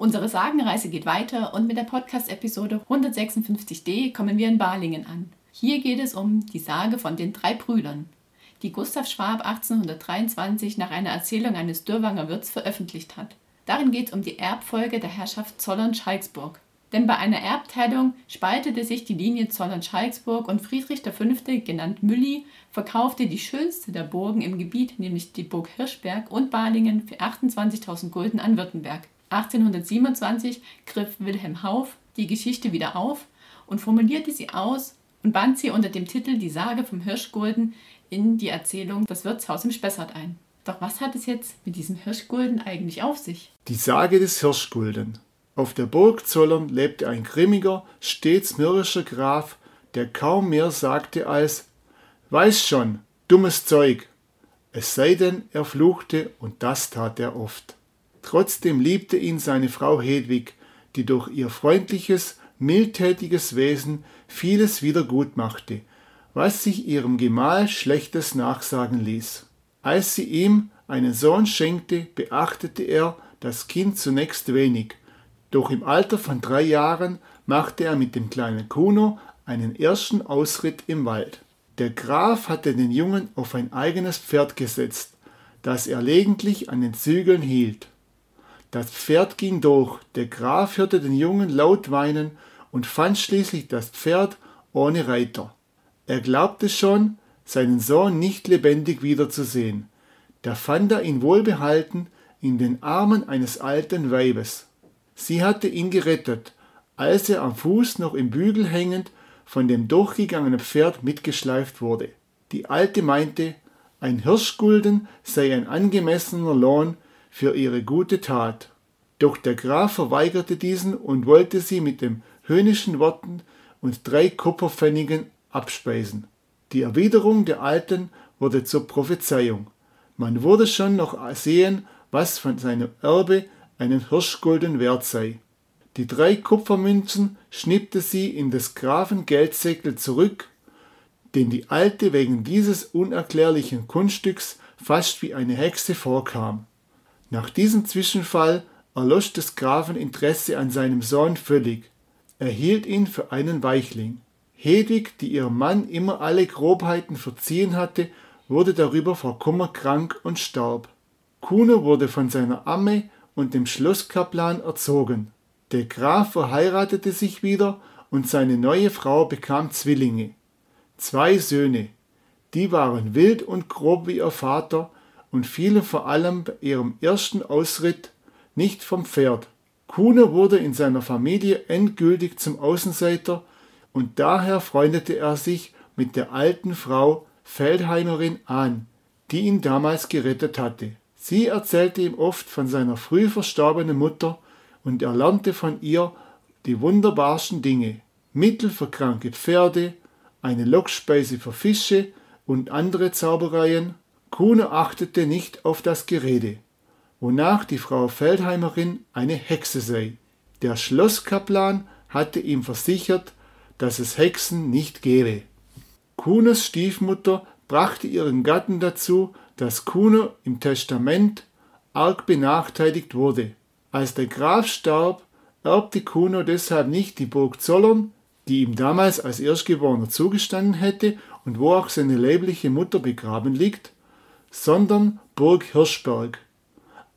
Unsere Sagenreise geht weiter und mit der Podcast-Episode 156d kommen wir in Balingen an. Hier geht es um die Sage von den drei Brüdern die Gustav Schwab 1823 nach einer Erzählung eines Dürrwanger Wirts veröffentlicht hat. Darin geht es um die Erbfolge der Herrschaft Zollern-Schalksburg. Denn bei einer Erbteilung spaltete sich die Linie Zollern-Schalksburg und Friedrich V., genannt Mülli, verkaufte die schönste der Burgen im Gebiet, nämlich die Burg Hirschberg und Balingen, für 28.000 Gulden an Württemberg. 1827 griff Wilhelm Hauff die Geschichte wieder auf und formulierte sie aus und band sie unter dem Titel Die Sage vom Hirschgulden in die Erzählung Das Wirtshaus im Spessart ein. Doch was hat es jetzt mit diesem Hirschgulden eigentlich auf sich? Die Sage des Hirschgulden. Auf der Burg Zollern lebte ein grimmiger, stets mürrischer Graf, der kaum mehr sagte als Weiß schon, dummes Zeug. Es sei denn, er fluchte, und das tat er oft. Trotzdem liebte ihn seine Frau Hedwig, die durch ihr freundliches, mildtätiges Wesen vieles wieder gut machte, was sich ihrem Gemahl Schlechtes nachsagen ließ. Als sie ihm einen Sohn schenkte, beachtete er das Kind zunächst wenig, doch im Alter von drei Jahren machte er mit dem kleinen Kuno einen ersten Ausritt im Wald. Der Graf hatte den Jungen auf ein eigenes Pferd gesetzt, das er gelegentlich an den Zügeln hielt. Das Pferd ging durch, der Graf hörte den Jungen laut weinen und fand schließlich das Pferd ohne Reiter. Er glaubte schon, seinen Sohn nicht lebendig wiederzusehen. Da fand er ihn wohlbehalten in den Armen eines alten Weibes. Sie hatte ihn gerettet, als er am Fuß noch im Bügel hängend von dem durchgegangenen Pferd mitgeschleift wurde. Die Alte meinte, ein Hirschgulden sei ein angemessener Lohn für ihre gute Tat. Doch der Graf verweigerte diesen und wollte sie mit den höhnischen Worten und drei Kupferpfennigen abspeisen. Die Erwiderung der Alten wurde zur Prophezeiung. Man würde schon noch sehen, was von seinem Erbe einen Hirschgulden wert sei. Die drei Kupfermünzen schnippte sie in des Grafen Geldsäckel zurück, den die Alte wegen dieses unerklärlichen Kunststücks fast wie eine Hexe vorkam. Nach diesem Zwischenfall erlosch des Grafen Interesse an seinem Sohn völlig. Er hielt ihn für einen Weichling. Hedwig, die ihrem Mann immer alle Grobheiten verziehen hatte, wurde darüber vor Kummer krank und starb. Kuno wurde von seiner Amme und dem Schlosskaplan erzogen. Der Graf verheiratete sich wieder und seine neue Frau bekam Zwillinge. Zwei Söhne. Die waren wild und grob wie ihr Vater und fielen vor allem bei ihrem ersten Ausritt nicht vom Pferd. Kuno wurde in seiner Familie endgültig zum Außenseiter und daher freundete er sich mit der alten Frau Feldheimerin an, die ihn damals gerettet hatte. Sie erzählte ihm oft von seiner früh verstorbenen Mutter und er lernte von ihr die wunderbarsten Dinge. Mittel für kranke Pferde, eine Lockspeise für Fische und andere Zaubereien. Kuno achtete nicht auf das Gerede, wonach die Frau Feldheimerin eine Hexe sei. Der Schlosskaplan hatte ihm versichert, dass es Hexen nicht gäbe. Kunos Stiefmutter brachte ihren Gatten dazu, dass Kuno im Testament arg benachteiligt wurde. Als der Graf starb, erbte Kuno deshalb nicht die Burg Zollern, die ihm damals als Erstgeborener zugestanden hätte und wo auch seine leibliche Mutter begraben liegt, sondern Burg Hirschberg.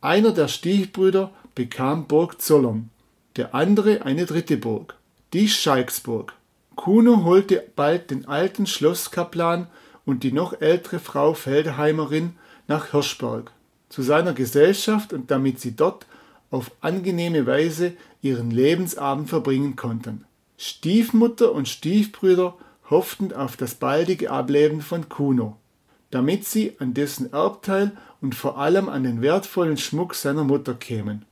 Einer der Stiefbrüder bekam Burg Zollern, der andere eine dritte Burg, die Schalksburg. Kuno holte bald den alten Schlosskaplan und die noch ältere Frau Feldheimerin nach Hirschberg zu seiner Gesellschaft und damit sie dort auf angenehme Weise ihren Lebensabend verbringen konnten. Stiefmutter und Stiefbrüder hofften auf das baldige Ableben von Kuno, damit sie an dessen Erbteil und vor allem an den wertvollen Schmuck seiner Mutter kämen.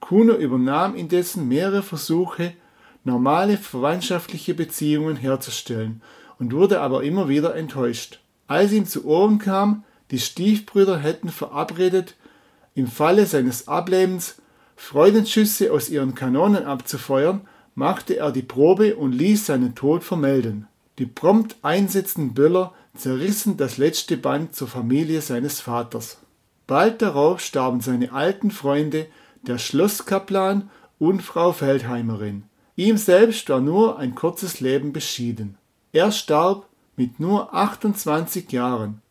Kuno übernahm indessen mehrere Versuche, normale verwandtschaftliche Beziehungen herzustellen und wurde aber immer wieder enttäuscht. Als ihm zu Ohren kam, die Stiefbrüder hätten verabredet, im Falle seines Ablebens Freudenschüsse aus ihren Kanonen abzufeuern, machte er die Probe und ließ seinen Tod vermelden. Die prompt einsetzenden Böller zerrissen das letzte Band zur Familie seines Vaters. Bald darauf starben seine alten Freunde, der Schlosskaplan und Frau Feldheimerin. Ihm selbst war nur ein kurzes Leben beschieden. Er starb mit nur 28 Jahren.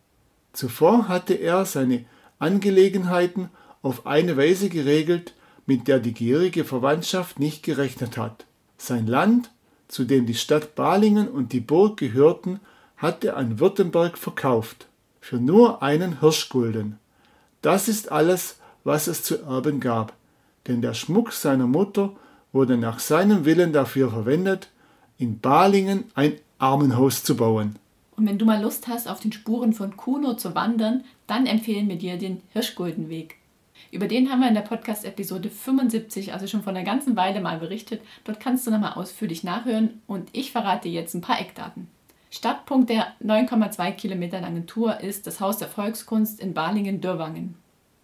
Zuvor hatte er seine Angelegenheiten auf eine Weise geregelt, mit der die gierige Verwandtschaft nicht gerechnet hat. Sein Land, zu dem die Stadt Balingen und die Burg gehörten, hatte an Württemberg verkauft, für nur einen Hirschgulden. Das ist alles, was es zu erben gab, denn der Schmuck seiner Mutter wurde nach seinem Willen dafür verwendet, in Balingen ein Armenhaus zu bauen. Und wenn du mal Lust hast, auf den Spuren von Kuno zu wandern, dann empfehlen wir dir den Hirschguldenweg. Über den haben wir in der Podcast-Episode 75, also schon vor einer ganzen Weile mal berichtet. Dort kannst du nochmal ausführlich nachhören und ich verrate dir jetzt ein paar Eckdaten. Startpunkt der 9,2 Kilometer langen Tour ist das Haus der Volkskunst in Balingen-Dürrwangen.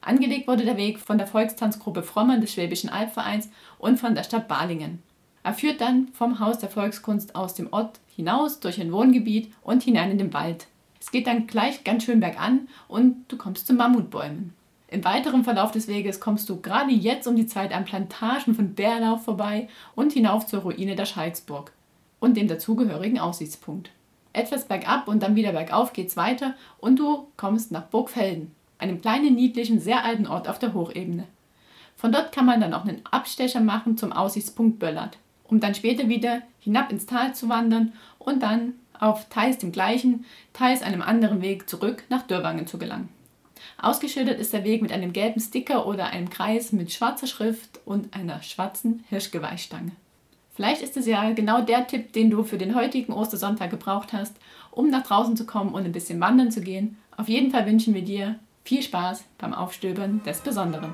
Angelegt wurde der Weg von der Volkstanzgruppe Frommern des Schwäbischen Albvereins und von der Stadt Balingen. Er führt dann vom Haus der Volkskunst aus dem Ort hinaus durch ein Wohngebiet und hinein in den Wald. Es geht dann gleich ganz schön bergan und du kommst zu Mammutbäumen. Im weiteren Verlauf des Weges kommst du gerade jetzt um die Zeit an Plantagen von Bärlauch vorbei und hinauf zur Ruine der Scheidsburg und dem dazugehörigen Aussichtspunkt. Etwas bergab und dann wieder bergauf geht's weiter und du kommst nach Burgfelden, einem kleinen, niedlichen, sehr alten Ort auf der Hochebene. Von dort kann man dann auch einen Abstecher machen zum Aussichtspunkt Böllert, um dann später wieder hinab ins Tal zu wandern und dann auf teils dem gleichen, teils einem anderen Weg zurück nach Dürrwangen zu gelangen. Ausgeschildert ist der Weg mit einem gelben Sticker oder einem Kreis mit schwarzer Schrift und einer schwarzen Hirschgeweihstange. Vielleicht ist es ja genau der Tipp, den du für den heutigen Ostersonntag gebraucht hast, um nach draußen zu kommen und ein bisschen wandern zu gehen. Auf jeden Fall wünschen wir dir viel Spaß beim Aufstöbern des Besonderen.